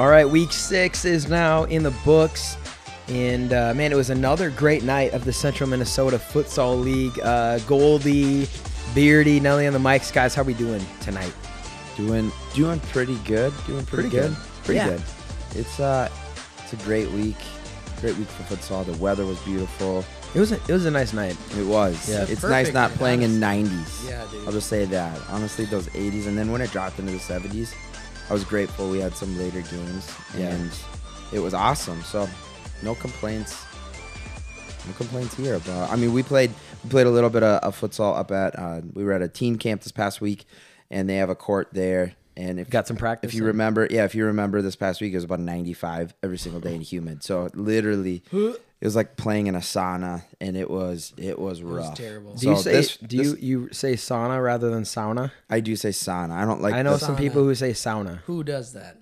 All right, week six is now in the books. And uh, man, it was another great night of the Central Minnesota Futsal League. Uh, Goldie, Beardy, Nelly on the mics. Guys, how are we doing tonight? Doing doing pretty good. Doing pretty, Pretty good. good. Pretty Yeah. good. It's uh it's a great week. Great week for futsal. The weather was beautiful. It was a, it was a nice night. It was. Yeah. It's Perfect, nice not dude. playing in 90s. Yeah, dude. I'll just say that. Honestly, those 80s and then when it dropped into the 70s, I was grateful we had some later games Yeah. and it was awesome. So, no complaints. No complaints here. But I mean, we played we played a little bit of, of futsal up at uh, we were at a team camp this past week, and they have a court there. And if Got some practice if you in. remember, yeah, if you remember this past week, it was about 95 every single day and humid. So literally, it was like playing in a sauna, and it was it was was rough. terrible. Do you say this- do this- you you say sauna rather than sauna? I do say sauna. I don't like. I know the- some sauna. people who say sauna. Who does that?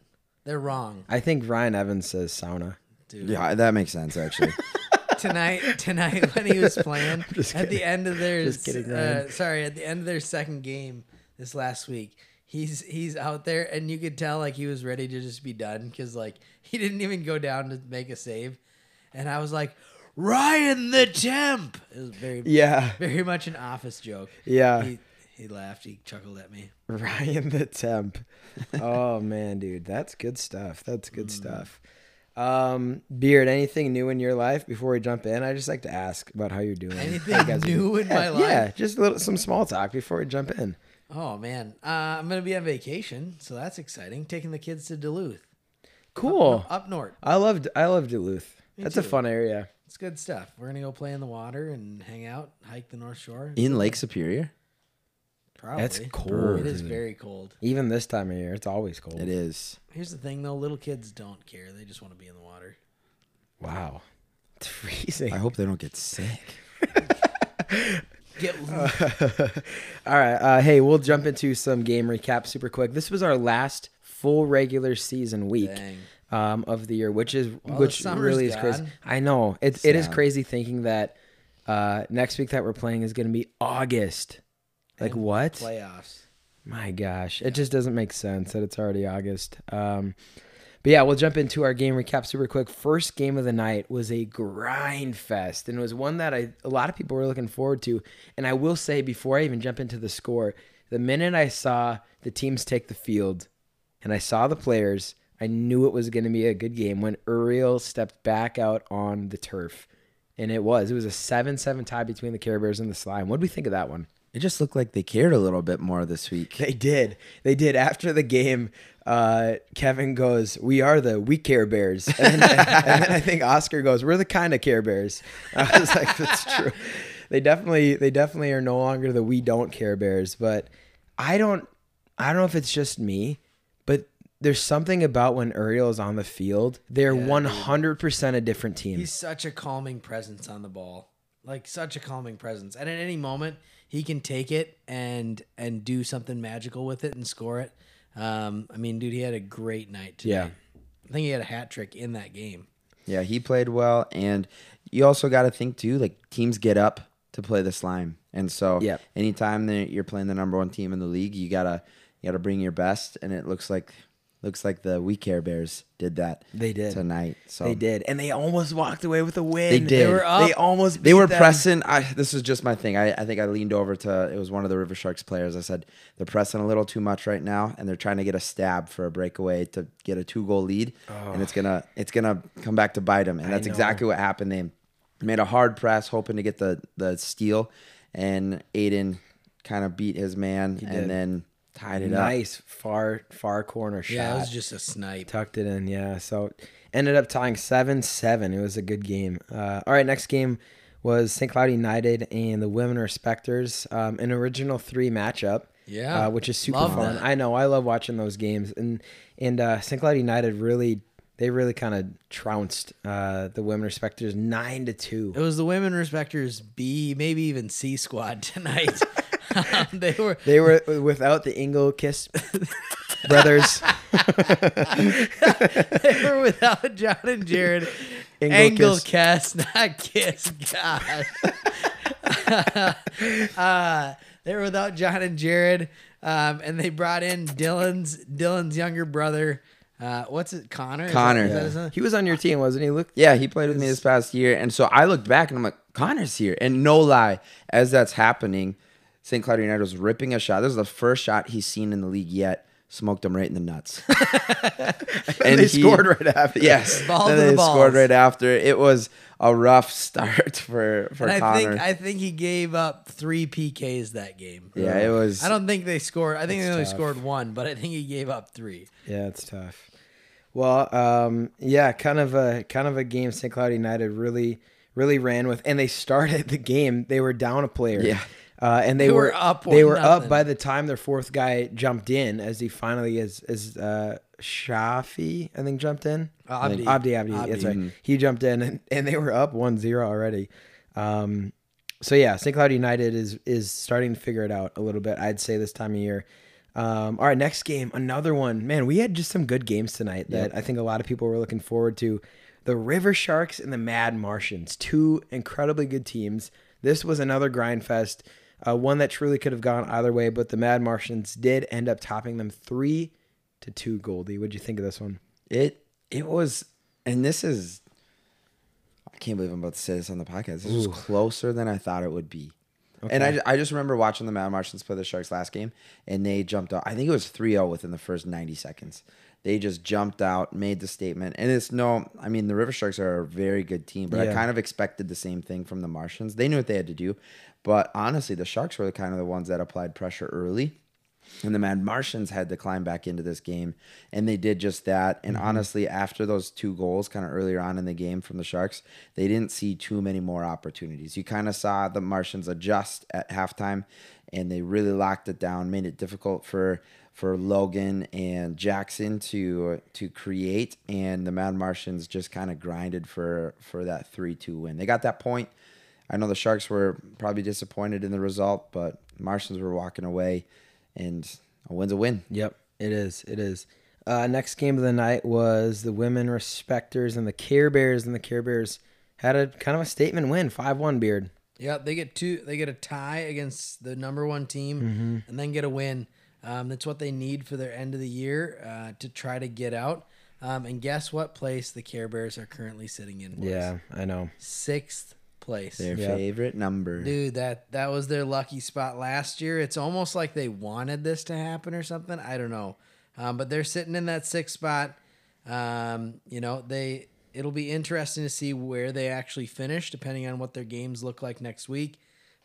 They're wrong, I think Ryan Evans says sauna. dude. Yeah, that makes sense actually. Tonight, tonight when he was playing at the end of their Just kidding, uh, sorry, at the end of their second game this last week, he's he's out there and you could tell like he was ready to just be done because like he didn't even go down to make a save, and I was like, Ryan the temp. It was very Yeah, very much an office joke. yeah. He he laughed. He chuckled at me. Ryan the temp. oh man, dude, that's good stuff. That's good stuff. Um, Beard, anything new in your life before we jump in? I just like to ask about how you're doing. Anything new in my life? Yeah, just a little some small talk before we jump in. Oh man, uh, I'm gonna be on vacation, so that's exciting. Taking the kids to Duluth, Cool. up north. I loved I love Duluth. Me That's a fun area. It's good stuff. We're gonna go play in the water and hang out, hike the North Shore. In Lake Superior, Probably. That's cold, It is very cold. Even this time of year, it's always cold. it is. Here's the thing, though: little kids don't care. They just want to be in the water. Wow. It's freezing. I hope they don't get sick. Get All right. Uh, hey, we'll jump into some game recap super quick. This was our last full regular season week Dang. um, of the year, which is Well, which really is crazy. I know it. It is crazy thinking that uh, next week that we're playing is going to be August. Like And what? playoffs. My gosh, it just doesn't make sense that it's already August. Um, but yeah, we'll jump into our game recap super quick. First game of the night was a grind fest, and it was one that I a lot of people were looking forward to. And I will say before I even jump into the score, the minute I saw the teams take the field, and I saw the players, I knew it was going to be a good game when Uriel stepped back out on the turf, and it was. It was a seven-seven tie between the Care Bears and the Slime. What do we think of that one? It just looked like they cared a little bit more this week. They did. They did. After the game, uh, Kevin goes, "We are the we Care Bears," and then, and then I think Oscar goes, "We're the kind of Care Bears." I was like, "That's true." They definitely, they definitely are no longer the we don't care Bears. But I don't, I don't know if it's just me, but there's something about when Uriel is on the field, they're Yeah, 100 percent a different team. He's such a calming presence on the ball. Like such a calming presence. And at any moment he can take it and and do something magical with it and score it. Um, I mean, dude, he had a great night today. Yeah. I think he had a hat trick in that game. Yeah, he played well, and you also got to think too. Like teams get up to play the slime, and so Yep. anytime that you're playing the number one team in the league, you gotta you gotta bring your best. And it looks like looks like the We Care Bears did that. They did. tonight. So they did, and they almost walked away with a win. They did. They were up. They almost. They were them. pressing. I, this is just my thing. I, I think I leaned over to it was one of the River Sharks players. I said they're pressing a little too much right now, and they're trying to get a stab for a breakaway to get a two goal lead, oh. and it's gonna it's gonna come back to bite them. And that's exactly what happened. They made a hard press, hoping to get the the steal, and Aiden kind of beat his man, and then tied it up. nice far far corner shot. Yeah, it was just a snipe. tucked it in. Yeah, so ended up tying seven seven. It was a good game. Uh, all right, next game was St. Cloud United and the Women Respecters, um, an original three matchup. Yeah, uh, which is super love fun. that. I know. I love watching those games, and and uh, St. Cloud United really they really kind of trounced uh, the Women Respecters nine to two. It was the women respecters B, maybe even C squad tonight. Um, they were They were without the Ingle Kiss brothers. they were without John and Jared. Angle Angle Kiss. Kiss, not Kiss. God. uh, they were without John and Jared, um, and they brought in Dylan's Dylan's younger brother, Uh, what's it, Connor? Is Connor. That, is that Yeah. He was on your team, wasn't he? Look, Yeah, he played with me this past year, and so I looked back and I'm like, Connor's here, and no lie, as that's happening, St. Cloud United was ripping a shot. This is the first shot he's seen in the league yet. Smoked him right in the nuts. and they scored right after. Yes, and to the they scored right after. It was a rough start for for And I Connor. think I think he gave up three PKs that game. yeah, it was. I don't think they scored. I think they only tough. scored one, but I think he gave up three. Yeah, it's tough. Well, um, yeah, kind of a kind of a game St. Cloud United really really ran with, and they started the game. They were down a player. Yeah. Uh, and they, They were, were up They were up by the time their fourth guy jumped in, as he finally is is uh, Shafi, I think jumped in. Abdi. Abdi, Abdi, Abdi. that's right. He jumped in, and, and they were up 1-0 already. Um, so yeah, St. Cloud United is is starting to figure it out a little bit. I'd say this time of year. Um, all right, next game, another one. Man, we had just some good games tonight that I think a lot of people were looking forward to. The River Sharks and the Mad Martians, two incredibly good teams. This was another grind fest, uh, one that truly could have gone either way, but the Mad Martians did end up topping them three to two. Goldie, what'd you think of this one? It it was, and this is. I can't believe I'm about to say this on the podcast. This was closer than I thought it would be. And I, I just remember watching the Mad Martians play the Sharks last game, and they jumped out. I think it was 3 0 within the first 90 seconds. They just jumped out, made the statement. And it's no, I mean, the River Sharks are a very good team, but I kind of expected the same thing from the Martians. They knew what they had to do. But honestly, the Sharks were the kind of the ones that applied pressure early. And the Mad Martians had to climb back into this game, and they did just that. And mm-hmm. honestly, after those two goals, kind of earlier on in the game from the Sharks, they didn't see too many more opportunities. You kind of saw the Martians adjust at halftime, and they really locked it down, made it difficult for for Logan and Jackson to to create, and the Mad Martians just kind of grinded for for that three two win. They got that point. I know the Sharks were probably disappointed in the result, but Martians were walking away, and a win's a win. Yep, it is. It is. Uh, next game of the night was the Women Respecters and the Care Bears, and the Care Bears had a kind of a statement win, five one. Beard. Yeah, they get two. They get a tie against the number one team, Mm-hmm. and then get a win. Um, that's what they need for their end of the year uh, to try to get out. Um, and guess what place the Care Bears are currently sitting in? boys? Yeah, I know. sixth place. Their Yep. favorite number. Dude, that that was their lucky spot last year. It's almost like they wanted this to happen or something. I don't know, um, but they're sitting in that sixth spot. Um, you know, they it'll be interesting to see where they actually finish, depending on what their games look like next week,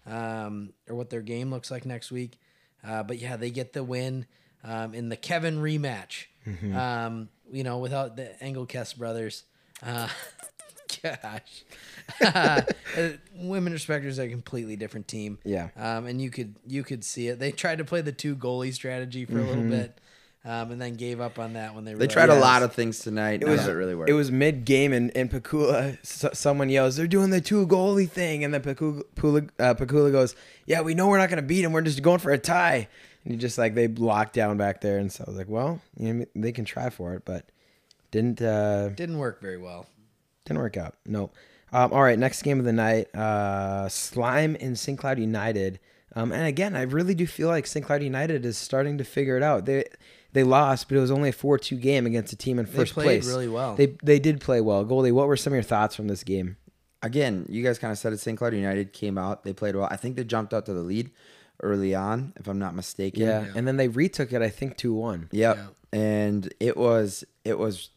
um, or what their game looks like next week. Uh, but yeah, they get the win um, in the Kevin rematch. Um, you know, without the Engelkest brothers. Uh, gosh, uh, women respecters are a completely different team. Yeah. Um, and you could you could see it. They tried to play the two goalie strategy for a little bit, um, and then gave up on that when they they realized- tried a lot of things tonight. It None was of it really worked. It was mid game, and and Pakula, so, someone yells, "They're doing the two goalie thing," and then Pakula, Pula- uh, Pakula goes, "Yeah, we know we're not gonna beat them. We're just going for a tie." And you just like they locked down back there, and so I was like, "Well, you know, they can try for it, but didn't uh, didn't work very well. Didn't work out. No. Um, all right, next game of the night, uh, Slime and St. Cloud United. Um, and again, I really do feel like St. Cloud United is starting to figure it out. They they lost, but it was only a four two game against a team in first they played place. really well. They they did play well. Goldie, what were some of your thoughts from this game? Again, you guys kind of said it. St. Cloud United came out. They played well. I think they jumped out to the lead early on, if I'm not mistaken. Yeah, and then they retook it. I think two one. Yep. Yeah. And it was it was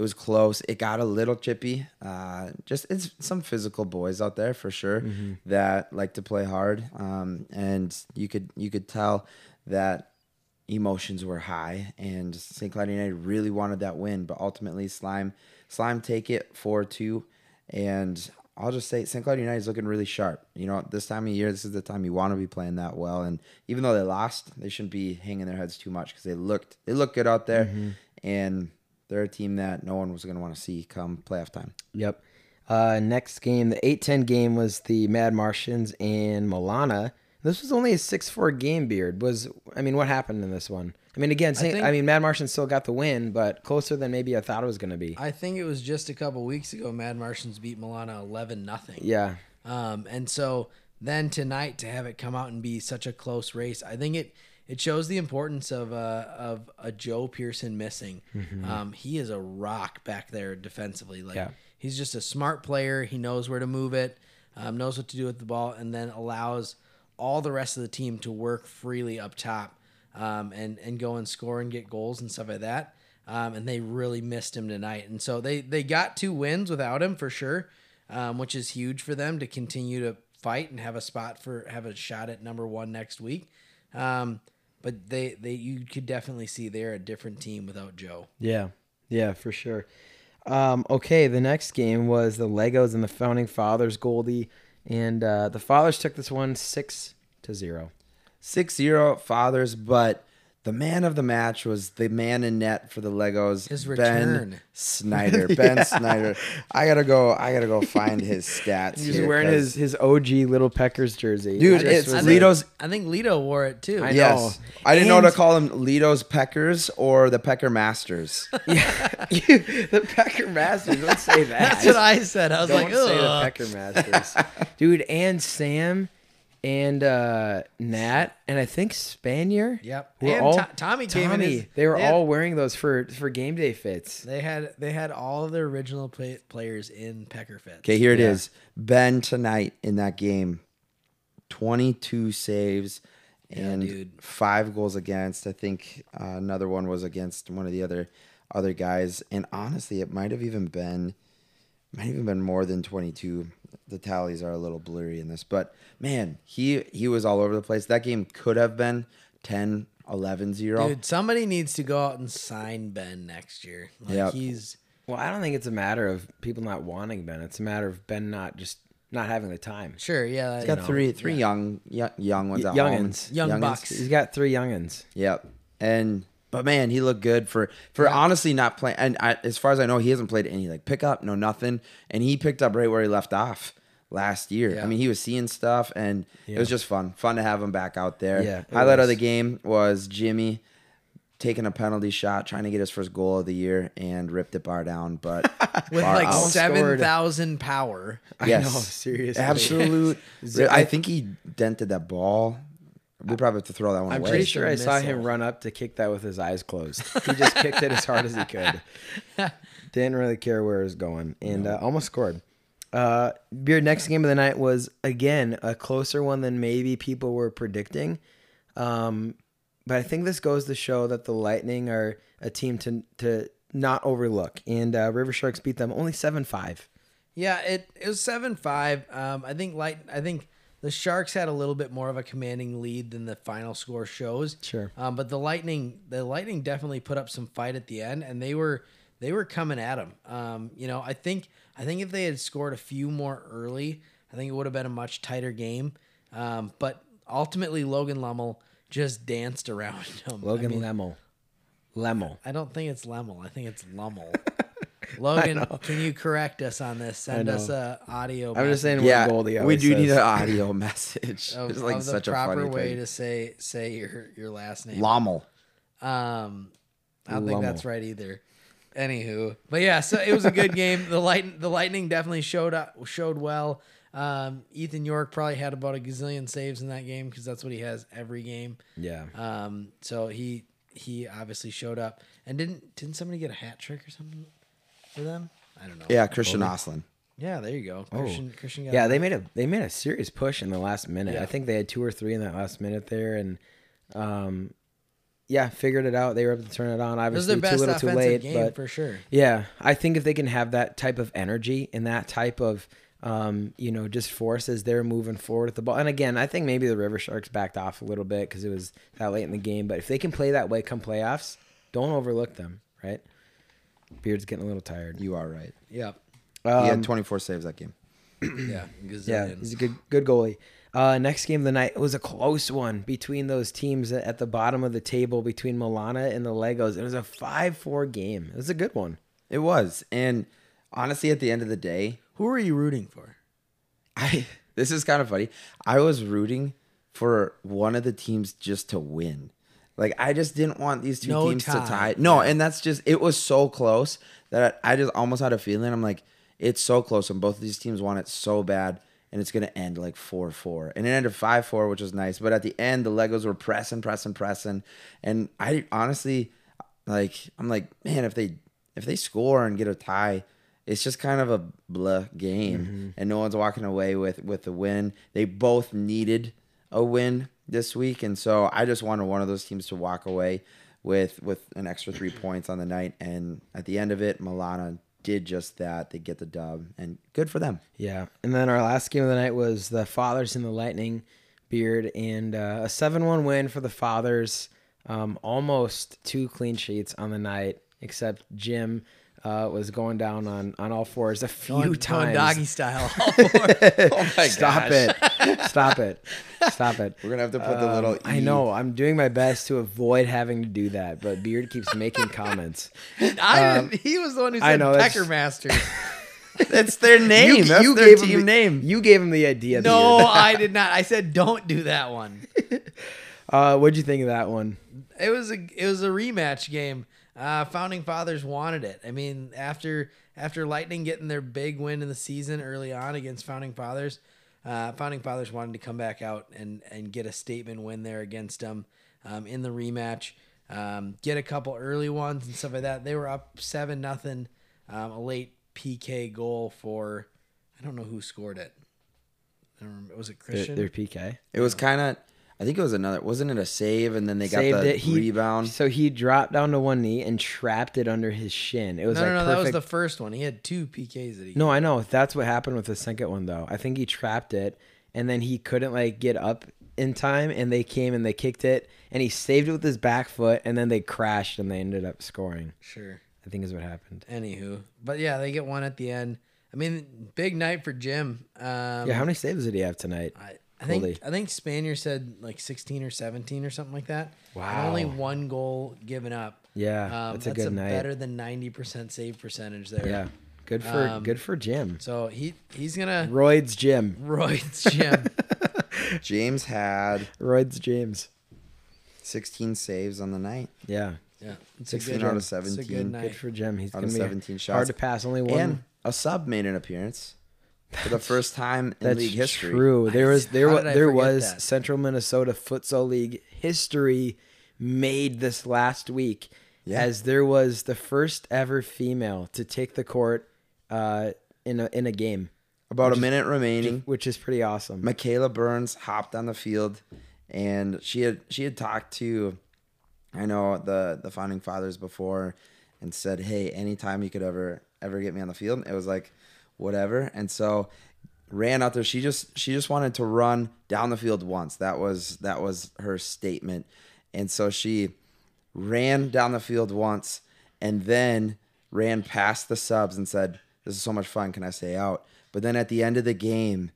it was close. It got a little chippy. Uh, just it's some physical boys out there for sure that like to play hard. Um, and you could you could tell that emotions were high and St. Cloud United really wanted that win, but ultimately Slime Slime take it four two and I'll just say St. Cloud United is looking really sharp. You know, this time of year, this is the time you want to be playing that well. And even though they lost, they shouldn't be hanging their heads too much because they looked they look good out there, and they're a team that no one was going to want to see come playoff time. Yep. Uh, next game, the 8-10 game was the Mad Martians and Milana. This was only a 6-4 game, Beard. Was I mean, what happened in this one? I mean, again, Saint, I, think- mean, Mad Martians still got the win, but closer than maybe I thought it was going to be. I think it was just a couple weeks ago. Mad Martians beat Milana eleven nothing. yeah. Um, and so then tonight to have it come out and be such a close race, I think it it shows the importance of uh, of a Joe Pearson missing. Um, he is a rock back there defensively. Like Yeah. he's just a smart player. He knows where to move it, um, knows what to do with the ball, and then allows all the rest of the team to work freely up top um, and and go and score and get goals and stuff like that. Um, and they really missed him tonight, and so they they got two wins without him for sure, um, which is huge for them to continue to fight and have a spot for have a shot at number one next week. Um, but they they you could definitely see they're a different team without Joe. Yeah, yeah, for sure. Um, okay, the next game was the Legos and the Founding Fathers Goldie, and uh, the Fathers took this one six to zero. 6-0 fathers, but the man of the match was the man in net for the Legos. His Ben return. Snyder. Ben Snyder. I gotta go. I gotta go find his stats. He's here, wearing 'cause- his his OG Little Peckers jersey. Dude, just it's was- think- Lito's- I think Lito wore it too. I Yes, know. I didn't know And- to call him Lito's Peckers or the Pecker Masters. yeah, you, the Pecker Masters. Don't say that. That's what I said. I was Don't like, say the Pecker Masters, dude. And Sam and uh, Nat and I think Spanier. Yep. were And all To- Tommy came in Tommy. his- they were they had- all wearing those for for game day fits. They had they had all of their original play, players in Pecker fits. Okay, here it Yeah. is. Ben tonight in that game, 22 saves and dude. five goals against. I think uh, another one was against one of the other other guys. And honestly, it might have even been might even been more than 22. The tallies are a little blurry in this, but man, he he was all over the place. That game could have been 10 11 0. Dude, somebody needs to go out and sign Ben next year. Like Yep. he's Well, I don't think it's a matter of people not wanting Ben. It's a matter of Ben not just not having the time. sure, yeah. He's got know, three three yeah. young young, young ones Y- youngins. Young Youngins. bucks. He's got three youngins. Yep. And but man, he looked good for for honestly not playing. And I, as far as I know, he hasn't played any like pickup, no nothing. And he picked up right where he left off last year. Yeah. I mean, he was seeing stuff, and it was just fun, fun to have him back out there. Yeah, Highlight of the game was Jimmy taking a penalty shot, trying to get his first goal of the year, and ripped it bar down. But with like. Seven thousand power. Yes. I know, seriously. absolute. I think he dented that ball. We probably have to throw that one I'm away. pretty sure I Missile. saw him run up to kick that with his eyes closed. He just kicked it as hard as he could. Didn't really care where it was going, and uh, almost scored. Uh, your next game of the night was again a closer one than maybe people were predicting. Um, but I think this goes to show that the Lightning are a team to to not overlook, and uh, River Sharks beat them only seven five. Yeah, it, it was seven five. Um, I think light. I think the Sharks had a little bit more of a commanding lead than the final score shows. Sure. Um, but the Lightning, the Lightning definitely put up some fight at the end, and they were they were coming at them. Um, you know, I think I think if they had scored a few more early, I think it would have been a much tighter game. Um, but ultimately, Logan Lummel just danced around him. Logan I mean, Lemmel, Lemmel. I don't think it's Lemmel. I think it's Lummel. Logan, can you correct us on this? Send us a audio. I'm just saying Yeah, Goldie we always do need an audio message. of, it's like of the such a proper funny way thing. to say say your your last name. Lommel. Um, I don't think that's right either. Anywho, but yeah, so it was a good game. The light the Lightning definitely showed up showed well. Um, Ethan York probably had about a gazillion saves in that game because that's what he has every game. Yeah. Um, so he he obviously showed up and didn't didn't somebody get a hat trick or something for them? I don't know. Yeah, Christian Oslin. Yeah, there you go. Christian Christian got Oh. Yeah, they made a they made a serious push in the last minute. Yeah. I think they had two or three in that last minute there, and um, yeah, figured it out. They were able to turn it on. It was Obviously, too little, too late, game but for sure. yeah, I think if they can have that type of energy and that type of um, you know, just force as they're moving forward with the ball. And again, I think maybe the River Sharks backed off a little bit because it was that late in the game. But if they can play that way come playoffs, don't overlook them, right? Beard's getting a little tired. You are right. Yep. he Um, had 24 saves that game. Yeah. Yeah, he's a good good goalie. Uh, next game of the night was a close one between those teams at the bottom of the table between Milana and the Legos. It was a five four game. It was a good one. It was. And honestly, at the end of the day, Who are you rooting for? I this is kind of funny. I was rooting for one of the teams just to win. Like I just didn't want these two No teams tie. to tie. No, and that's just it was so close that I just almost had a feeling. I'm like, it's so close, and both of these teams want it so bad, and it's gonna end like four four, and it ended five four, which was nice. But at the end, the Legos were pressing, pressing, pressing, and I honestly, like, I'm like, man, if they if they score and get a tie, it's just kind of a blah game, mm-hmm. and no one's walking away with with the win. They both needed a win this week, and so I just wanted one of those teams to walk away with with an extra three points on the night. And at the end of it, Milana did just that. They get the dub, and good for them. Yeah. And then our last game of the night was the Fathers and the Lightning Beard, and uh, a 7 1 win for the Fathers. Um, almost two clean sheets on the night, except Jim uh, was going down on, on all fours a few Going, going times. doggy style. All four. Oh my Stop it. Stop it. Stop it. We're gonna have to put the little. Um, I E. know. I'm doing my best to avoid having to do that, but Beard keeps making comments. I didn't, he was the one who I said know, that's- Pecker Masters. That's their name. You, That's you their gave team him the, name. You gave him the idea. no, I did not. I said don't do that one. Uh, what'd you think of that one? It was a it was a rematch game. Uh, Founding Fathers wanted it. I mean, after after Lightning getting their big win in the season early on against Founding Fathers, uh, Founding Fathers wanted to come back out and and get a statement win there against them um, in the rematch. Um, get a couple early ones and stuff like that. They were up seven nothing. Um, a late PK goal for I don't know who scored it. I don't remember. Was it Their, Christian? their PK. It was kind of. I think it was another. Wasn't it a save? And then they got Saved the it. He, rebound. So he dropped down to one knee and trapped it under his shin. It was no, like no, no. perfect. That was the first one. He had two PKs that he. No, I know. That's what happened with the second one, though. I think he trapped it, and then he couldn't like get up in time, and they came and they kicked it, and he saved it with his back foot, and then they crashed and they ended up scoring. Sure. I think is what happened. Anywho, but yeah, they get one at the end. I mean, big night for Jim. Um, yeah, how many saves did he have tonight? I, I think Goalie. I think Spanier said like sixteen or seventeen or something like that. And Wow. only one goal given up. Yeah, Um, that's a good night. Better than ninety percent save percentage there. Yeah, good for Um, good for Jim. So he he's gonna Royd's Jim. Royd's Jim. James had Royd's James. 16 saves on the night. Yeah, yeah, it's 16 a good out of It's a 17. good good night. for Jim. He's Out gonna of be 17 hard to pass. Only one. And a sub made an appearance for the first time in That's league history. true. There was there was did there was that? Central Minnesota Futsal League history made this last week, Yeah. as there was the first ever female to take the court uh, in a in a game, About a minute remaining. which is pretty awesome. Michaela Burns hopped on the field, and she had she had talked to, I know the the founding fathers before, and said, "Hey, anytime you could ever ever get me on the field," it was like, whatever. And so, ran out there. She just she just wanted to run down the field once. That was that was her statement, and so she ran down the field once, and then ran past the subs and said, "This is so much fun. Can I stay out?" But then at the end of the game,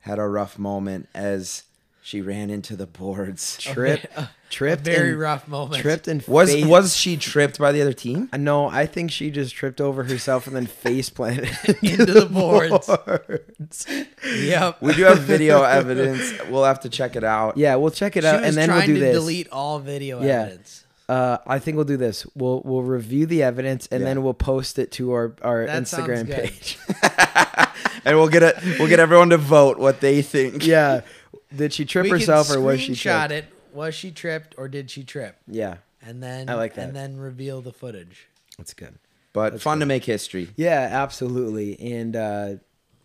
had a rough moment as she ran into the boards. Trip, tripped, a very and, rough moment. Tripped and Was face- was she tripped by the other team? No, I think she just tripped over herself and then face planted Into the boards. Yep. We do have video evidence. We'll have to check it out. Yeah, we'll check it She out was and then we'll do to this. delete all video Yeah. evidence. Uh, I think we'll do this. We'll we'll review the evidence and Yeah. then we'll post it to our our That Instagram page. and we'll get it. We'll get everyone to vote what they think. yeah. Did she trip we herself or was she screenshot tripped? it. Was she tripped or did she trip? Yeah, And then I like that. And then reveal the footage. that's good. But fun to make history. Yeah, absolutely. And uh,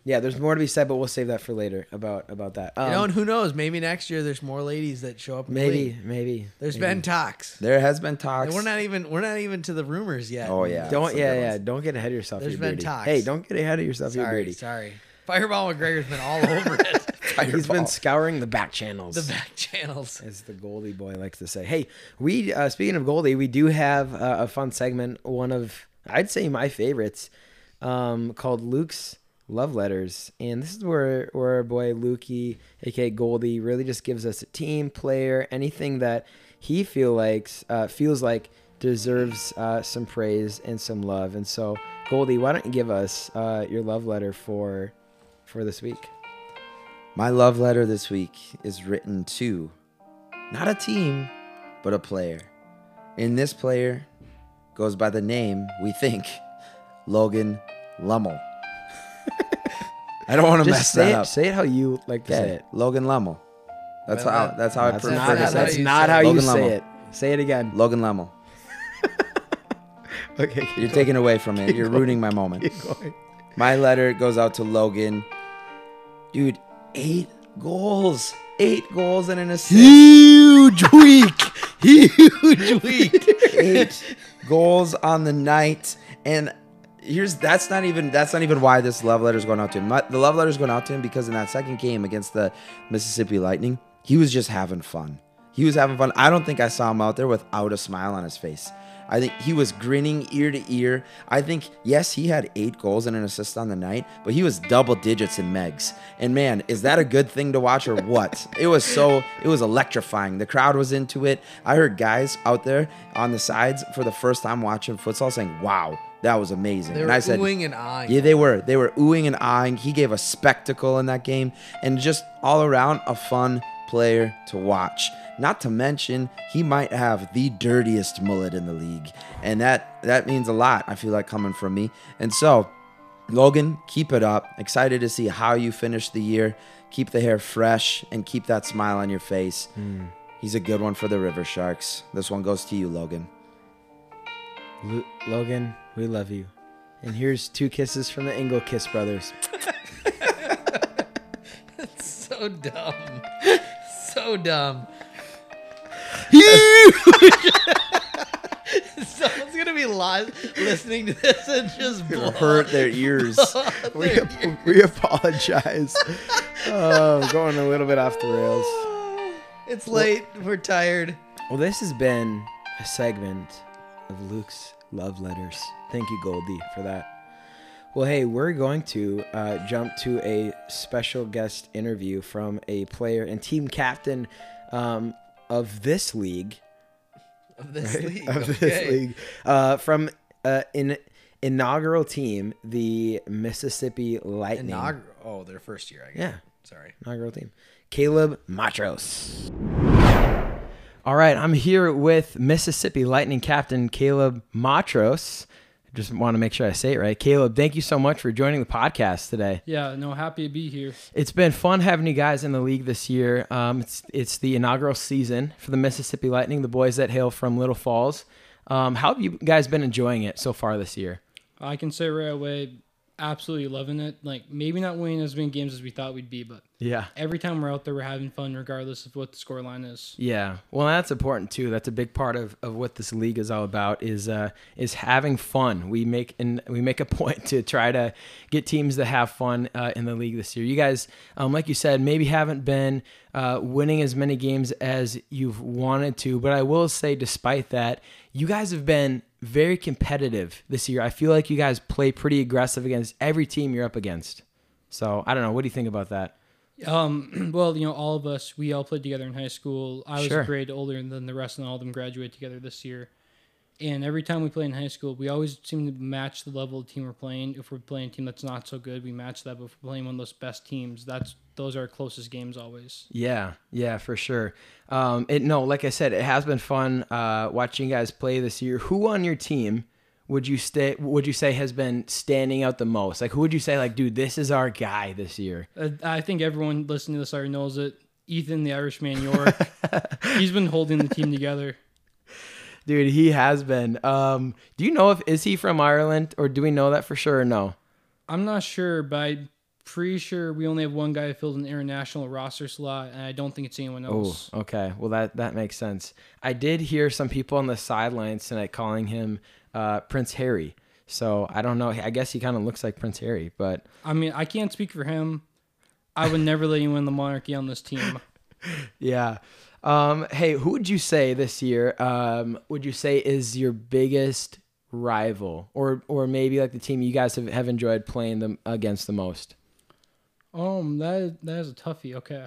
yeah, there's more to be said, but we'll save that for later about about that. Um, you know, and who knows? Maybe next year there's more ladies that show up. In the maybe league. maybe There's maybe. been talks. There has been talks. And we're not even we're not even to the rumors yet. Oh, yeah. Don't some yeah yeah ones. don't get ahead of yourself. There's here, been Brady. talks. Hey, don't get ahead of yourself, here, Sorry, Brady. sorry. Fireball McGregor's been all over it. He's been scouring the back channels. the back channels. as the Goldie boy likes to say. Hey, we uh, speaking of Goldie, we do have uh, a fun segment. One of I'd say my favorites, um, called Luke's Love Letters, and this is where where our boy Lukey, aka Goldie, really just gives us a team player, anything that he feel likes uh, feels like deserves uh, some praise and some love. And so, Goldie, why don't you give us uh, your love letter for for this week? My love letter this week is written to not a team, but a player. And this player goes by the name, we think, Logan Lummel. I don't want to mess say that it. up. Say it how you like to say it. Logan Lemmel. That's Well, how. that's how I That's prefer to that's say how that's not how you Logan say Lemmel. it. Say it again. Logan Lemmel. Okay. You're taking away from it. You're ruining my moment. My letter goes out to Logan. Dude, eight goals. Eight goals and an assist. Huge week. Huge week. eight goals on the night. And here's that's not even that's not even why this love letter is going out to him. My, the love letter is going out to him because in that second game against the Mississippi Lightning, he was just having fun. He was having fun. I don't think I saw him out there without a smile on his face. I think he was grinning ear to ear. I think, yes, he had eight goals and an assist on the night, but he was double digits in Megs. And man, is that a good thing to watch or what? it was so, it was electrifying. The crowd was into it. I heard guys out there on the sides for the first time watching futsal saying, wow, that was amazing. They and I said, oohing and eyeing. yeah, they were. They were oohing and eyeing. He gave a spectacle in that game and just all around a fun player to watch. Not to mention, he might have the dirtiest mullet in the league. And that that means a lot, I feel like coming from me. And so, Logan, keep it up. Excited to see how you finish the year. Keep the hair fresh and keep that smile on your face. Hmm. He's a good one for the River Sharks. This one goes to you, Logan. Lo- Logan, we love you. And here's two kisses from the Engel Kiss brothers. That's so dumb. So dumb. Someone's gonna be live listening to this and just blow Hurt their ears. we, ap- we apologize. oh, going a little bit off the rails. It's late. We're tired. Well, this has been a segment of Luke's love letters. Thank you, Goldie, for that. Well, hey, we're going to uh, jump to a special guest interview from a player and team captain um, of this league. Of this right? league. Of this league. Uh, from uh, an inaugural team, the Mississippi Lightning. Inaugural. Oh, their first year. I guess. Yeah. Sorry. inaugural team. Caleb Matros. All right, I'm here with Mississippi Lightning captain Caleb Matros. Just want to make sure I say it right. Caleb, thank you so much for joining the podcast today. Yeah, no, happy to be here. It's been fun having you guys in the league this year. Um, it's it's the inaugural season for the Mississippi Lightning, the boys that hail from Little Falls. Um, how have you guys been enjoying it so far this year? I can say right away, absolutely loving it. Like maybe not winning as many games as we thought we'd be, but Yeah. every time we're out there, we're having fun, regardless of what the scoreline is. Yeah, well, that's important too. That's a big part of, of what this league is all about is uh, is having fun. We make and we make a point to try to get teams to have fun uh, in the league this year. You guys, um, like you said, maybe haven't been uh, winning as many games as you've wanted to, but I will say, despite that, you guys have been very competitive this year. I feel like you guys play pretty aggressive against every team you're up against. So I don't know. What do you think about that? Um, well, you know, all of us, we all played together in high school. I was Sure. a grade older than the rest, and all of them graduated together this year. And every time we play in high school, we always seem to match the level of team we're playing. If we're playing a team that's not so good, we match that. But if we're playing one of those best teams, that's those are our closest games always. Yeah, yeah, for sure. Um, it no, like I said, it has been fun uh, watching you guys play this year. Who on your team would you stay? Would you say has been standing out the most? Like, who would you say, like, dude, this is our guy this year? Uh, I think everyone listening to this already knows it. Ethan, the Irishman York, he's been holding the team together. Dude, he has been. Um, do you know if is he from Ireland or do we know that for sure or no? I'm not sure, but I'm pretty sure we only have one guy who filled an international roster slot, and I don't think it's anyone Oh, else. okay. Well, that that makes sense. I did hear some people on the sidelines tonight calling him uh, Prince Harry. So I don't know. I guess he kind of looks like Prince Harry, but I mean, I can't speak for him. I would never let anyone win the monarchy on this team. Yeah. Um, hey, who would you say this year? Um, would you say is your biggest rival, or or maybe like the team you guys have, have enjoyed playing them against the most? Um, that that is a toughie. Okay,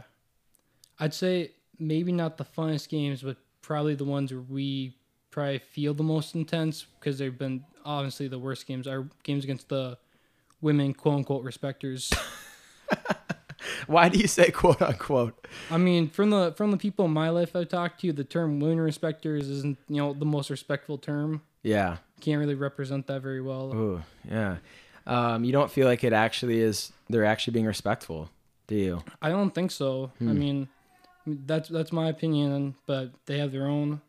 I'd say maybe not the funnest games, but probably the ones where we probably feel the most intense because they've been obviously the worst games. Our games against the women, quote unquote, respecters. Why do you say quote unquote? I mean, from the from the people in my life I've talked to, the term women respecters isn't you know the most respectful term. Yeah. Can't really represent that very well. Ooh, yeah. um, you don't feel like it actually is. They're actually being respectful, do you? I don't think so. I Hmm. mean, that's that's my opinion, but they have their own.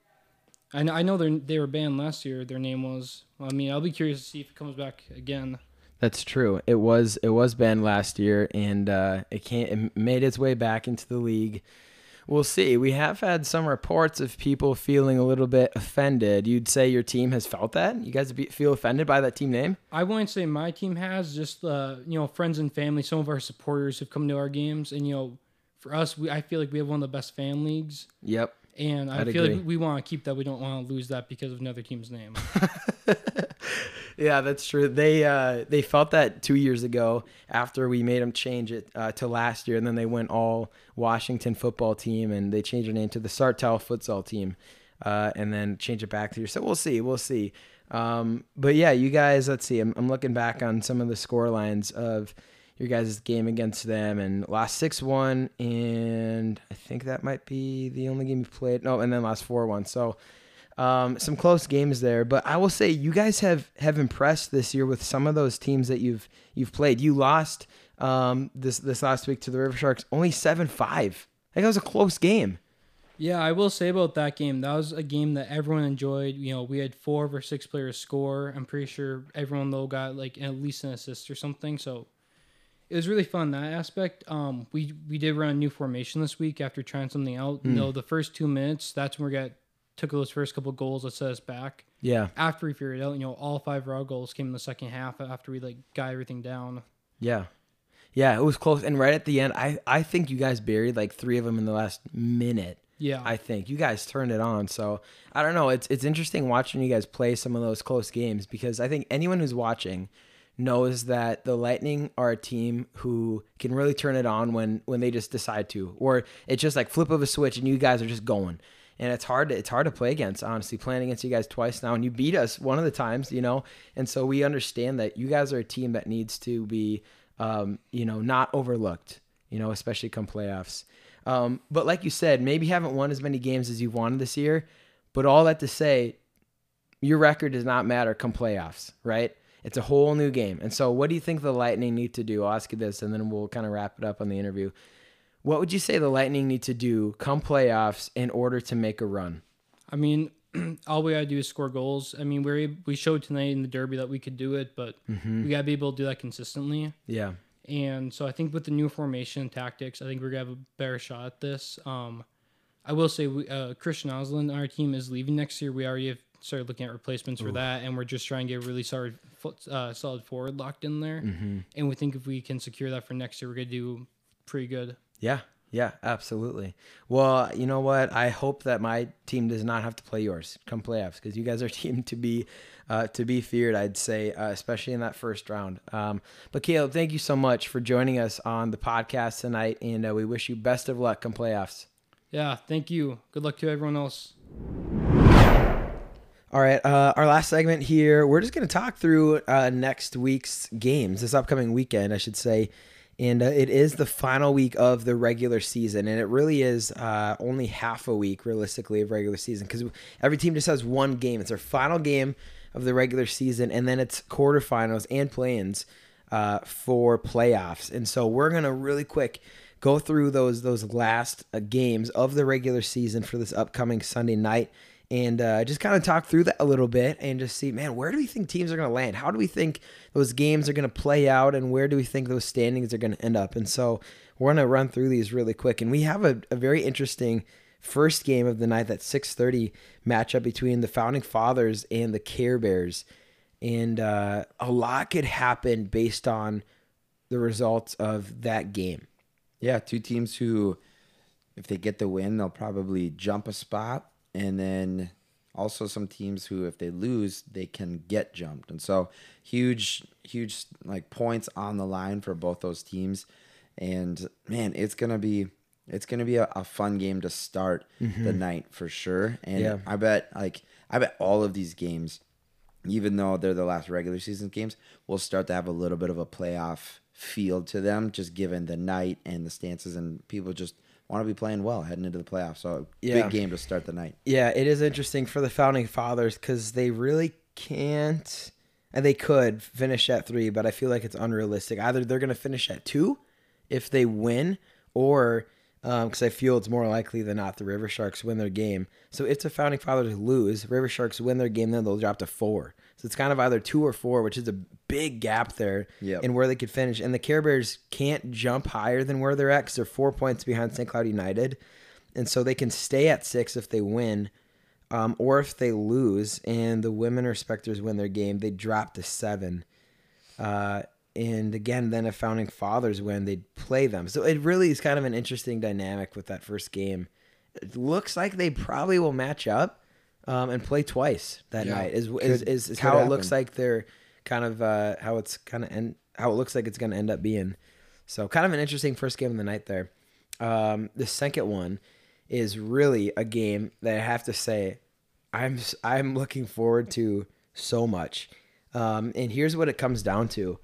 I know, I know they they were banned last year. Their name was. I mean, I'll be curious to see if it comes back again. That's true. It was it was banned last year, and uh, it can't it made its way back into the league. We'll see. We have had some reports of people feeling a little bit offended. You'd say your team has felt that? You guys be, feel offended by that team name? I wouldn't say my team has. Just uh, you know, friends and family. Some of our supporters have come to our games, and you know, for us, we I feel like we have one of the best fan leagues, Yep. and I I'd feel agree. like we want to keep that. We don't want to lose that because of another team's name. Yeah, that's true. They uh, they felt that two years ago after we made them change it uh, to last year, and then they went all Washington football team, and they changed their name to the Sartell futsal team, uh, and then change it back to your. So we'll see, we'll see. Um, but yeah, you guys, let's see. I'm, I'm looking back on some of the score lines of your guys' game against them, and lost six one, and I think that might be the only game you played. No, and then lost four one. So. Um, some close games there, but I will say you guys have have impressed this year with some of those teams that you've you've played. You lost um, this this last week to the River Sharks, only seven five. I think that was a close game. Yeah, I will say about that game. That was a game that everyone enjoyed. You know, we had four of our six players score. I'm pretty sure everyone though got like at least an assist or something. So it was really fun that aspect. Um, we we did run a new formation this week after trying something out. You know, the first two minutes, that's when we got took those first couple goals that set us back. Yeah, After we figured out, you know, all five of our goals came in the second half after we like got everything down. yeah, yeah. It was close, and right at the end, I I think you guys buried like three of them in the last minute. Yeah, I think you guys turned it on. So I don't know. It's it's interesting watching you guys play some of those close games because I think anyone who's watching knows that the Lightning are a team who can really turn it on when when they just decide to, or it's just like flip of a switch and you guys are just going. And it's hard to it's hard to play against. Honestly, playing against you guys twice now, and you beat us one of the times, you know. And so we understand that you guys are a team that needs to be, um, you know, not overlooked. You know, especially come playoffs. Um, but like you said, maybe haven't won as many games as you've won this year. But all that to say, your record does not matter come playoffs, right? It's a whole new game. And so, what do you think the Lightning need to do? I'll ask you this, and then we'll kind of wrap it up on the interview. What would you say the Lightning need to do come playoffs in order to make a run? I mean, all we gotta do is score goals. I mean, we're we showed tonight in the derby that we could do it, but we gotta be able to do that consistently. Yeah. And so I think with the new formation and tactics, I think we're gonna have a better shot at this. Um, I will say, we, uh, Christian Oslin, our team is leaving next year. We already have started looking at replacements for that, and we're just trying to get a really solid, uh, solid forward locked in there. And we think if we can secure that for next year, we're gonna do pretty good. Yeah. Yeah, absolutely. Well, you know what? I hope that my team does not have to play yours come playoffs because you guys are team to be uh, to be feared. I'd say, uh, especially in that first round. Um, but Caleb, thank you so much for joining us on the podcast tonight, and uh, we wish you best of luck come playoffs. Yeah, thank you. Good luck to everyone else. All right, uh, our last segment here. We're just going to talk through uh, next week's games, this upcoming weekend, I should say. And uh, it is the final week of the regular season, and it really is uh, only half a week, realistically, of regular season because every team just has one game. It's their final game of the regular season, and then it's quarterfinals and play-ins uh, for playoffs. And so we're gonna really quick go through those those last uh, games of the regular season for this upcoming Sunday night and uh, just kind of talk through that a little bit and just see, man, where do we think teams are going to land? How do we think those games are going to play out, and where do we think those standings are going to end up? And so we're going to run through these really quick, and we have a, a very interesting first game of the night, that 6:30 matchup between the Founding Fathers and the Care Bears, and uh, a lot could happen based on the results of that game. Yeah, two teams who, if they get the win, they'll probably jump a spot, and then also some teams who, if they lose, they can get jumped, and so huge, huge like points on the line for both those teams, and man, it's gonna be. It's gonna be a, a fun game to start mm-hmm. the night for sure, and Yeah. I bet like I bet all of these games, even though they're the last regular season games, will start to have a little bit of a playoff feel to them, just given the night and the stances, and people just want to be playing well heading into the playoffs. So Yeah. big game to start the night. Yeah, it is interesting for the founding fathers because they really can't and they could finish at three, but I feel like it's unrealistic. Either they're going to finish at two if they win, or um, because I feel it's more likely than not the River Sharks win their game. So if the Founding Fathers lose, River Sharks win their game, then they'll drop to four. So it's kind of either two or four, which is a big gap there Yep. in where they could finish. And the Care Bears can't jump higher than where they're at because they're four points behind St. Cloud United. And so they can stay at six if they win. Um, or if they lose and the women respecters win their game, they drop to seven. Uh, and again, then if Founding Fathers win, they'd play them. So it really is kind of an interesting dynamic with that first game. It looks like they probably will match up um, and play twice that Yeah. night. Is is, Could- is, is how it looks like they're kind of uh, how it's kind of end, how it looks like it's going to end up being. So kind of an interesting first game of the night there. Um, the second one is really a game that I have to say I'm I'm looking forward to so much. Um, and here's what it comes down to: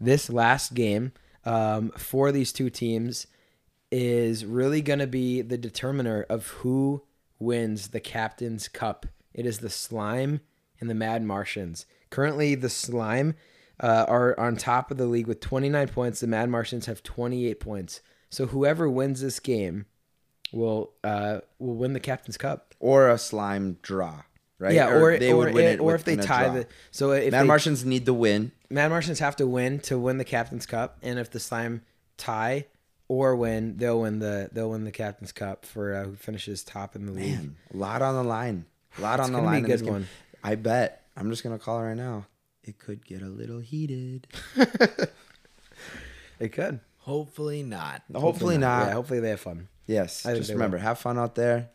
this last game um, for these two teams is really going to be the determiner of who wins the Captain's Cup. It is the Slime and the Mad Martians. Currently, the Slime uh, are on top of the league with 29 points. The Mad Martians have 28 points. So whoever wins this game will uh, will win the Captain's Cup. or a slime draw, right? Yeah, or they or, would win it- it, or if they tie draw. the so if Mad they, Martians need the win. Mad Martians have to win to win the Captain's Cup, and if the Slime tie or win, they'll win the they'll win the Captain's Cup for uh, who finishes top in the league. Man, a lot on the line. A lot It's on the gonna be a line. this good game. one. I bet. I'm just gonna call it right now. It could get a little heated. It could. Hopefully not. Hopefully not. Yeah, hopefully they have fun. Yes. I Just they remember, have fun out there.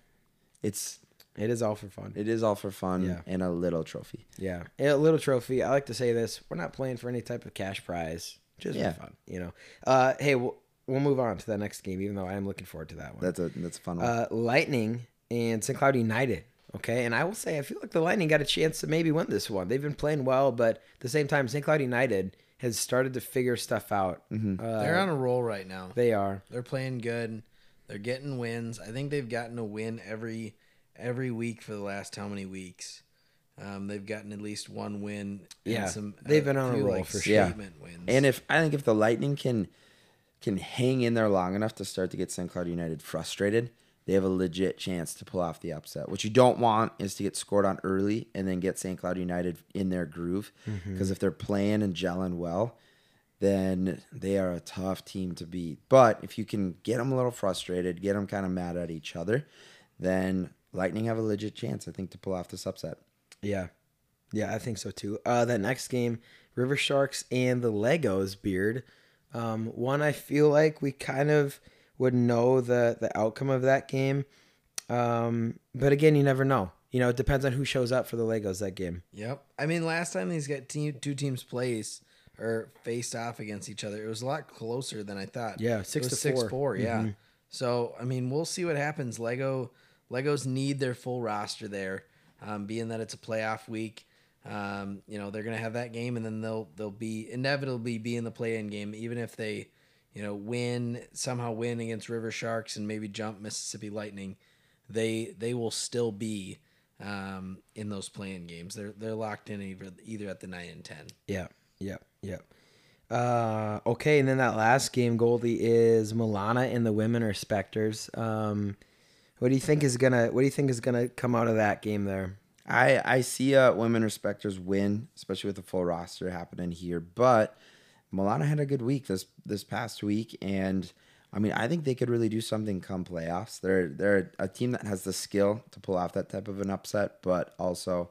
It's It is all for fun. it is all for fun Yeah. and a little trophy. Yeah, a little trophy. I like to say this: we're not playing for any type of cash prize, just Yeah. for fun. You know. Uh, hey, we'll, we'll move on to the next game, even though I am looking forward to that one. That's a that's a fun one. uh, Lightning and St. Cloud United. Okay, and I will say I feel like the Lightning got a chance to maybe win this one. They've been playing well, but at the same time, St. Cloud United has started to figure stuff out. Mm-hmm. Uh, They're on a roll right now. They are. They're playing good. They're getting wins. I think they've gotten a win every every week for the last how many weeks. Um, they've gotten at least one win. and Yeah, some, they've been on a roll like, for sure. Yeah. statement wins. and if I think if the Lightning can can hang in there long enough to start to get St. Cloud United frustrated, they have a legit chance to pull off the upset. What you don't want is to get scored on early and then get St. Cloud United in their groove. Mm-hmm. Because if they're playing and gelling well, then they are a tough team to beat. But if you can get them a little frustrated, get them kind of mad at each other, then Lightning have a legit chance, I think, to pull off this upset. Yeah. Yeah, I think so too. Uh, that next game, River Sharks and the Legos beard. Um, one I feel like we kind of would know the the outcome of that game. Um, but again, you never know. You know, it depends on who shows up for the Legos that game. Yep. I mean, last time these got team, two teams plays or faced off against each other, it was a lot closer than I thought. Yeah, six to six four. four. Yeah. Mhm. So I mean, we'll see what happens. Lego Legos need their full roster there, um, being that it's a playoff week. Um, you know they're gonna have that game, and then they'll they'll be inevitably be in the play-in game, even if they, you know, win somehow win against River Sharks and maybe jump Mississippi Lightning. They they will still be um, in those play-in games. They're they're locked in either either at the nine and ten. Yeah, yeah, yeah. Uh, okay, and then that last game, Goldie is Milana and the women respecters. Um, what do you think is gonna What do you think is gonna come out of that game there? I I see uh women respecters win, especially with the full roster happening here. But Milana had a good week this this past week, and I mean I think they could really do something come playoffs. They're they're a team that has the skill to pull off that type of an upset, but also.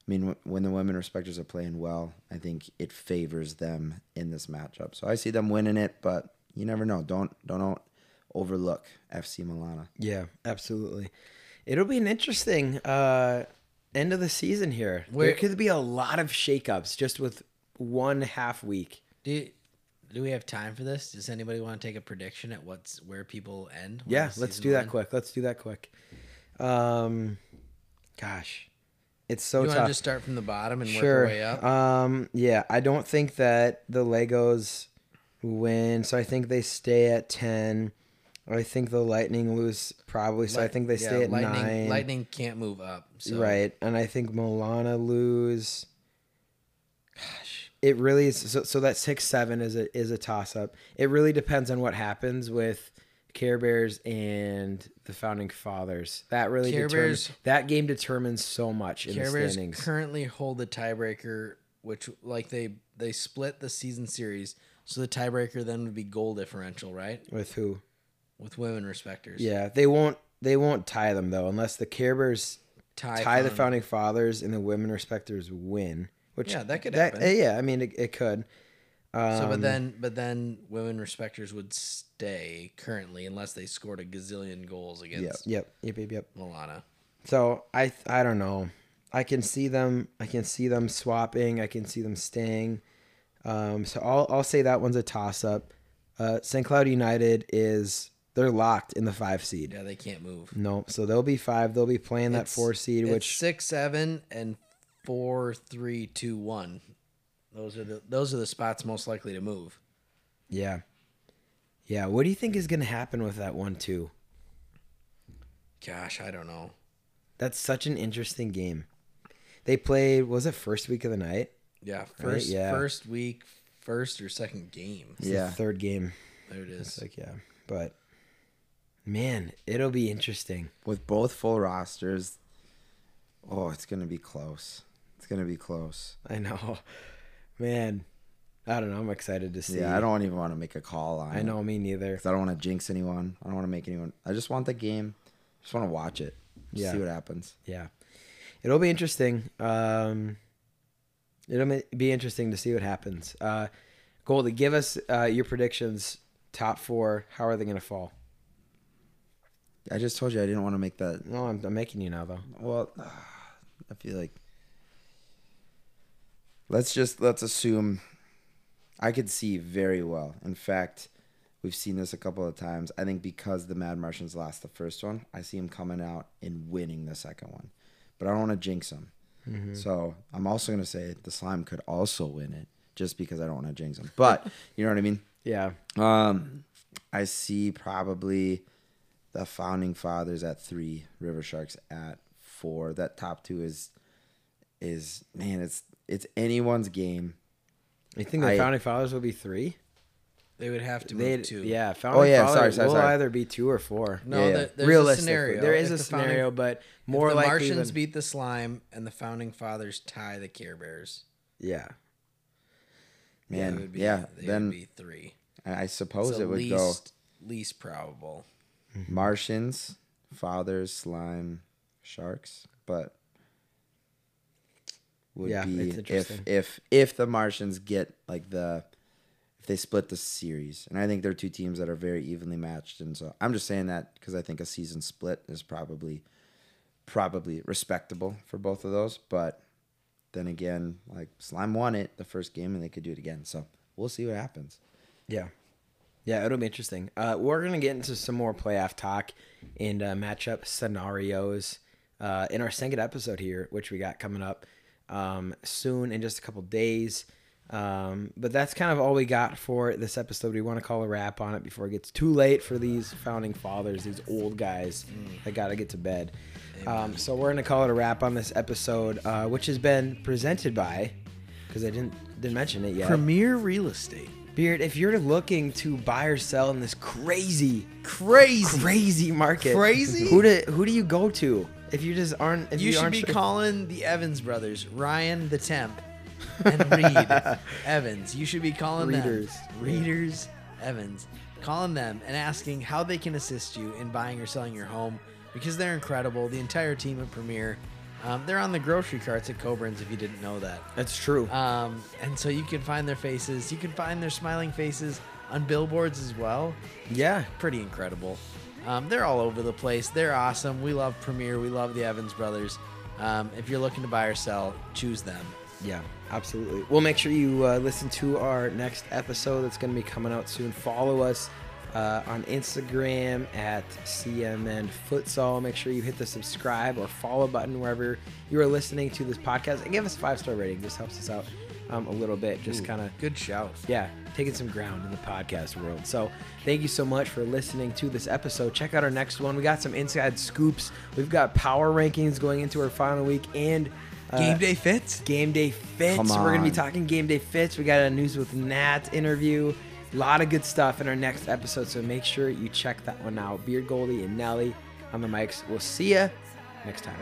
I mean, when the women respecters are playing well, I think it favors them in this matchup. So I see them winning it, but you never know. Don't don't overlook FC Milana. Yeah, absolutely. It'll be an interesting uh, end of the season here. Where- there could be a lot of shakeups just with one half week. Do you, do we have time for this? Does anybody want to take a prediction at what's where people end? Yeah, let's do that will quick. Let's do that quick. Um, gosh, it's so end? You want tough. to just start from the bottom and sure. work our way up? Um, yeah, I don't think that the Legos win, so I think they stay at ten. I think the Lightning lose probably, so I think they yeah, stay at lightning, nine. Lightning can't move up. So. Right, and I think Milana lose. Gosh, it really is. So, so that six seven is a is a toss up. It really depends on what happens with Care Bears and the founding fathers. That really Care determines Bears- that game determines so much in Care the Bears standings. currently hold the tiebreaker, which like they they split the season series, so the tiebreaker then would be goal differential, right? with who? With women respecters. Yeah, they won't they won't tie them though unless the Care Bears tie, tie the founding fathers and the women respecters win. Which Yeah, that could that, happen. Yeah, I mean it, it could. Um, So, but then, but then, women respecters would stay currently unless they scored a gazillion goals against yep, yep, yep, yep. Milana. So I I don't know. I can see them. I can see them swapping. I can see them staying. Um, so I'll I'll say that one's a toss up. Uh, St. Cloud United is they're locked in the five seed. Yeah, they can't move. No, so they'll be five. They'll be playing that It's- four seed, It's which six, seven, and four, three, two, one. Those are the those are the spots most likely to move. yeah, yeah. What do you think is going to happen with that one too? Gosh, I don't know. That's such an interesting game. They played. Was it first week of the night? Yeah, first Yeah. first week, first or second game. It's Yeah. the third game. There it It's like yeah, but man, it'll be interesting. With both full rosters, oh, it's gonna be close. It's gonna be close. I know, man. I don't know. I'm excited to see. Yeah, I don't even want to make a call on. I it, know me neither. 'cause I don't want to jinx anyone. I don't want to make anyone. I just want the game. I Just want to watch it. Just Yeah. See what happens. Yeah, it'll be interesting. Um, it'll be interesting to see what happens. Uh, Goldie, give us uh, your predictions. Top four. How are they going to fall? I just told you I didn't want to make that. No, I'm, I'm making you now though. Well, I feel like let's just let's assume I could see very well. In fact, we've seen this a couple of times. I think because the Mad Martians lost the first one, I see him coming out and winning the second one. But I don't want to jinx him. So I'm also going to say the slime could also win it just because I don't want to jinx him. But you know what I mean? Yeah. Um, I see probably the founding fathers at three, River Sharks at four. That top two is is man, it's it's anyone's game. You think the I- founding fathers will be three? They would have to They'd- move two. Yeah, founding Oh, yeah, fathers sorry, sorry, will sorry. either be two or four. No, Yeah, yeah. there- there's a scenario. there is If a the founding- scenario, but more if the Martians than, beat the slime and the founding fathers tie the Care Bears. yeah. Man, they would be, yeah. they Then would be three. I suppose It's it would least least probable. Go Martians, fathers, slime, sharks, but would Yeah, be if if if the Martians get like the if they split the series, and I think they're two teams that are very evenly matched, and so I'm just saying that because I think a season split is probably probably respectable for both of those, but then again, like Slime won it the first game, and they could do it again, so we'll see what happens. Yeah. Yeah, it'll be interesting. Uh, we're to get into some more playoff talk and uh, matchup scenarios uh, in our second episode here, which we got coming up um, soon in just a couple days. Um, but that's kind of all we got for this episode. We want to call a wrap on it before it gets too late for these founding fathers, these old guys that got to get to bed. Um, so we're to call it a wrap on this episode, uh, which has been presented by, because I didn't didn't mention it yet. Premier Real Estate. Beard, if you're looking to buy or sell in this crazy, Crazy. crazy market, Crazy? who do who do you go to if you just aren't? If You you, should aren't be sure- calling the Evans brothers, Ryan the Temp, and Reed Evans. You should be calling Readers. them Readers Evans, calling them and asking how they can assist you in buying or selling your home because they're incredible. The entire team at Premier, um, they're on the grocery carts at Coborn's. If you didn't know that. That's true. Um, and so you can find their faces. You can find their smiling faces on billboards as well. yeah, Pretty incredible. Um, they're all over the place. They're awesome. We love Premier. We love the Evans brothers. Um, if you're looking to buy or sell, choose them. yeah, absolutely. We'll make sure you uh, listen to our next episode that's going to be coming out soon. Follow us uh, on Instagram at CMN Futsal. Make sure you hit the subscribe or follow button wherever you are listening to this podcast and give us a five star rating. This helps us out um, a little bit. Just kind of good shout. Yeah, taking some ground in the podcast world. So thank you so much for listening to this episode. Check out our next one. We got some inside scoops. We've got power rankings going into our final week and. Uh, game day fits. Game day fits. We're gonna be talking game day fits. We got a news with Nat interview. A lot of good stuff in our next episode, so make sure you check that one out. Beard Goldie and Nelly on the mics. We'll see you next time.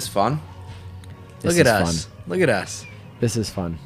this fun? This Look at us. Fun. Look at us. This is fun.